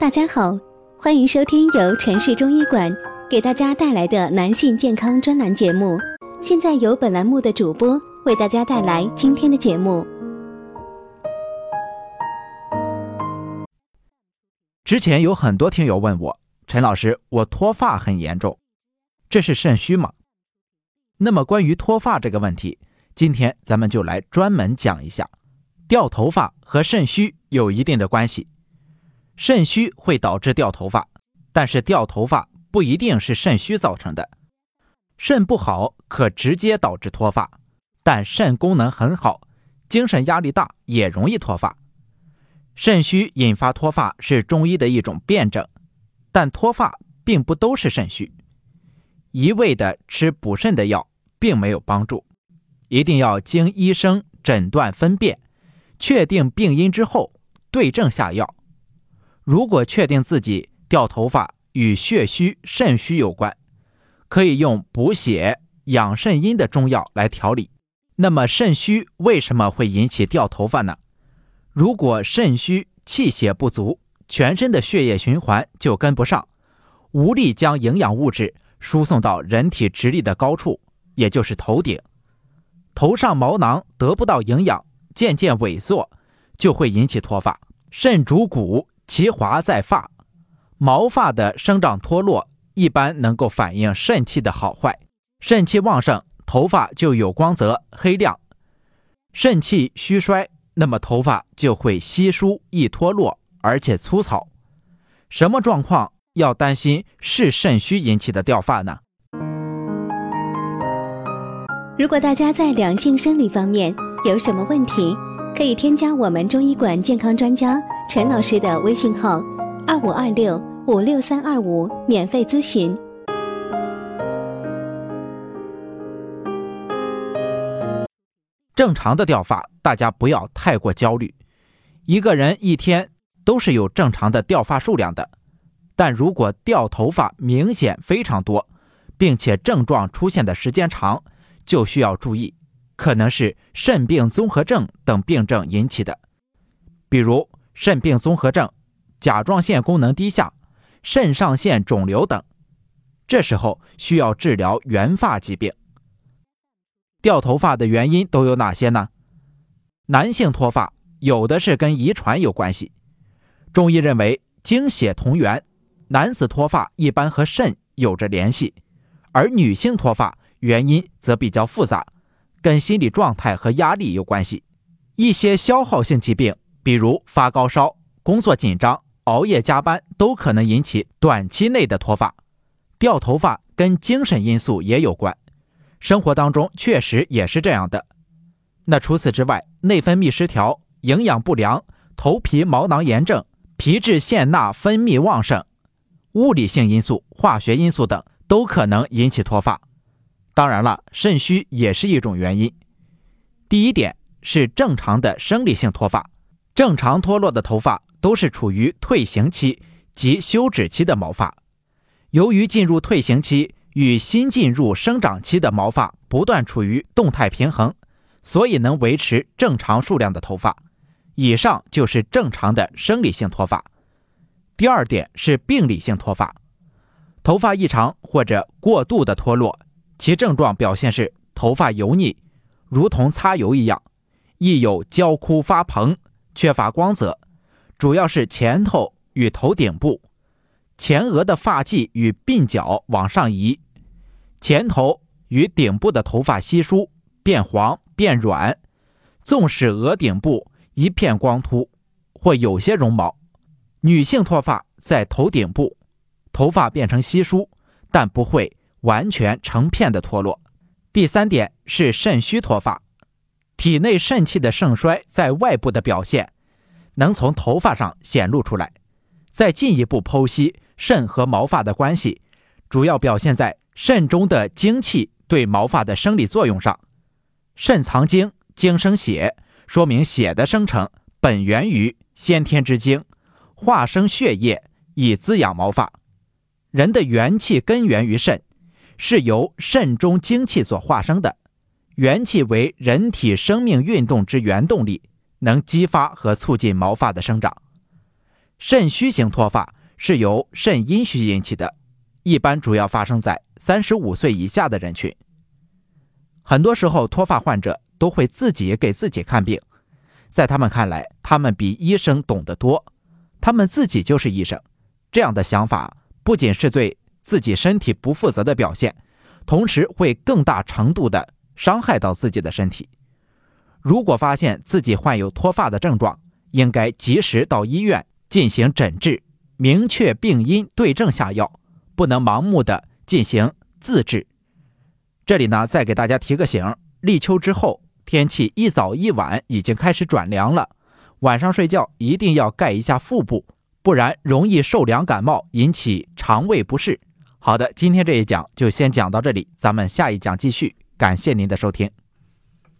大家好，欢迎收听由城市中医馆给大家带来的男性健康专栏节目。现在由本栏目的主播为大家带来今天的节目。之前有很多听友问我，陈老师，我脱发很严重，这是肾虚吗？那么关于脱发这个问题，今天咱们就来专门讲一下，掉头发和肾虚有一定的关系。肾虚会导致掉头发，但是掉头发不一定是肾虚造成的。肾不好可直接导致脱发，但肾功能很好，精神压力大也容易脱发。肾虚引发脱发是中医的一种辩证，但脱发并不都是肾虚，一味的吃补肾的药并没有帮助，一定要经医生诊断分辨，确定病因之后对症下药。如果确定自己掉头发与血虚、肾虚有关，可以用补血、养肾阴的中药来调理。那么肾虚为什么会引起掉头发呢？如果肾虚气血不足，全身的血液循环就跟不上，无力将营养物质输送到人体直立的高处，也就是头顶。头上毛囊得不到营养，渐渐萎缩，就会引起脱发。肾主骨。其华在发，毛发的生长脱落一般能够反映肾气的好坏。肾气旺盛，头发就有光泽、黑亮；肾气虚衰，那么头发就会稀疏、易脱落，而且粗糙。什么状况要担心是肾虚引起的掉发呢？如果大家在两性生理方面有什么问题，可以添加我们中医馆健康专家。陈老师的微信号：二五二六五六三二五，免费咨询。正常的掉发，大家不要太过焦虑。一个人一天都是有正常的掉发数量的，但如果掉头发明显非常多，并且症状出现的时间长，就需要注意，可能是肾病综合症等病症引起的，比如。肾病综合症、甲状腺功能低下、肾上腺肿瘤等，这时候需要治疗原发疾病。掉头发的原因都有哪些呢？男性脱发有的是跟遗传有关系，中医认为精血同源，男子脱发一般和肾有着联系，而女性脱发原因则比较复杂，跟心理状态和压力有关系。一些消耗性疾病。比如发高烧、工作紧张、熬夜加班，都可能引起短期内的脱发。掉头发跟精神因素也有关，生活当中确实也是这样的。那除此之外，内分泌失调、营养不良、头皮毛囊炎症、皮质腺钠分泌旺盛、物理性因素、化学因素等，都可能引起脱发。当然了，肾虚也是一种原因。第一点是正常的生理性脱发。正常脱落的头发都是处于退行期及休止期的毛发，由于进入退行期与新进入生长期的毛发不断处于动态平衡，所以能维持正常数量的头发。以上就是正常的生理性脱发。第二点是病理性脱发，头发异常或者过度的脱落，其症状表现是头发油腻，如同擦油一样，亦有焦枯发蓬。缺乏光泽，主要是前头与头顶部，前额的发际与鬓角往上移，前头与顶部的头发稀疏变黄变软，纵使额顶部一片光秃或有些绒毛。女性脱发在头顶部，头发变成稀疏，但不会完全成片的脱落。第三点是肾虚脱发。体内肾气的盛衰在外部的表现，能从头发上显露出来。再进一步剖析肾和毛发的关系，主要表现在肾中的精气对毛发的生理作用上。肾藏精，精生血，说明血的生成本源于先天之精，化生血液以滋养毛发。人的元气根源于肾，是由肾中精气所化生的。元气为人体生命运动之原动力，能激发和促进毛发的生长。肾虚型脱发是由肾阴虚引起的，一般主要发生在三十五岁以下的人群。很多时候，脱发患者都会自己给自己看病，在他们看来，他们比医生懂得多，他们自己就是医生。这样的想法不仅是对自己身体不负责的表现，同时会更大程度的伤害到自己的身体。如果发现自己患有脱发的症状，应该及时到医院进行诊治，明确病因，对症下药，不能盲目的进行自治。这里呢，再给大家提个醒：立秋之后，天气一早一晚已经开始转凉了，晚上睡觉一定要盖一下腹部，不然容易受凉感冒，引起肠胃不适。好的，今天这一讲就先讲到这里，咱们下一讲继续。感谢您的收听。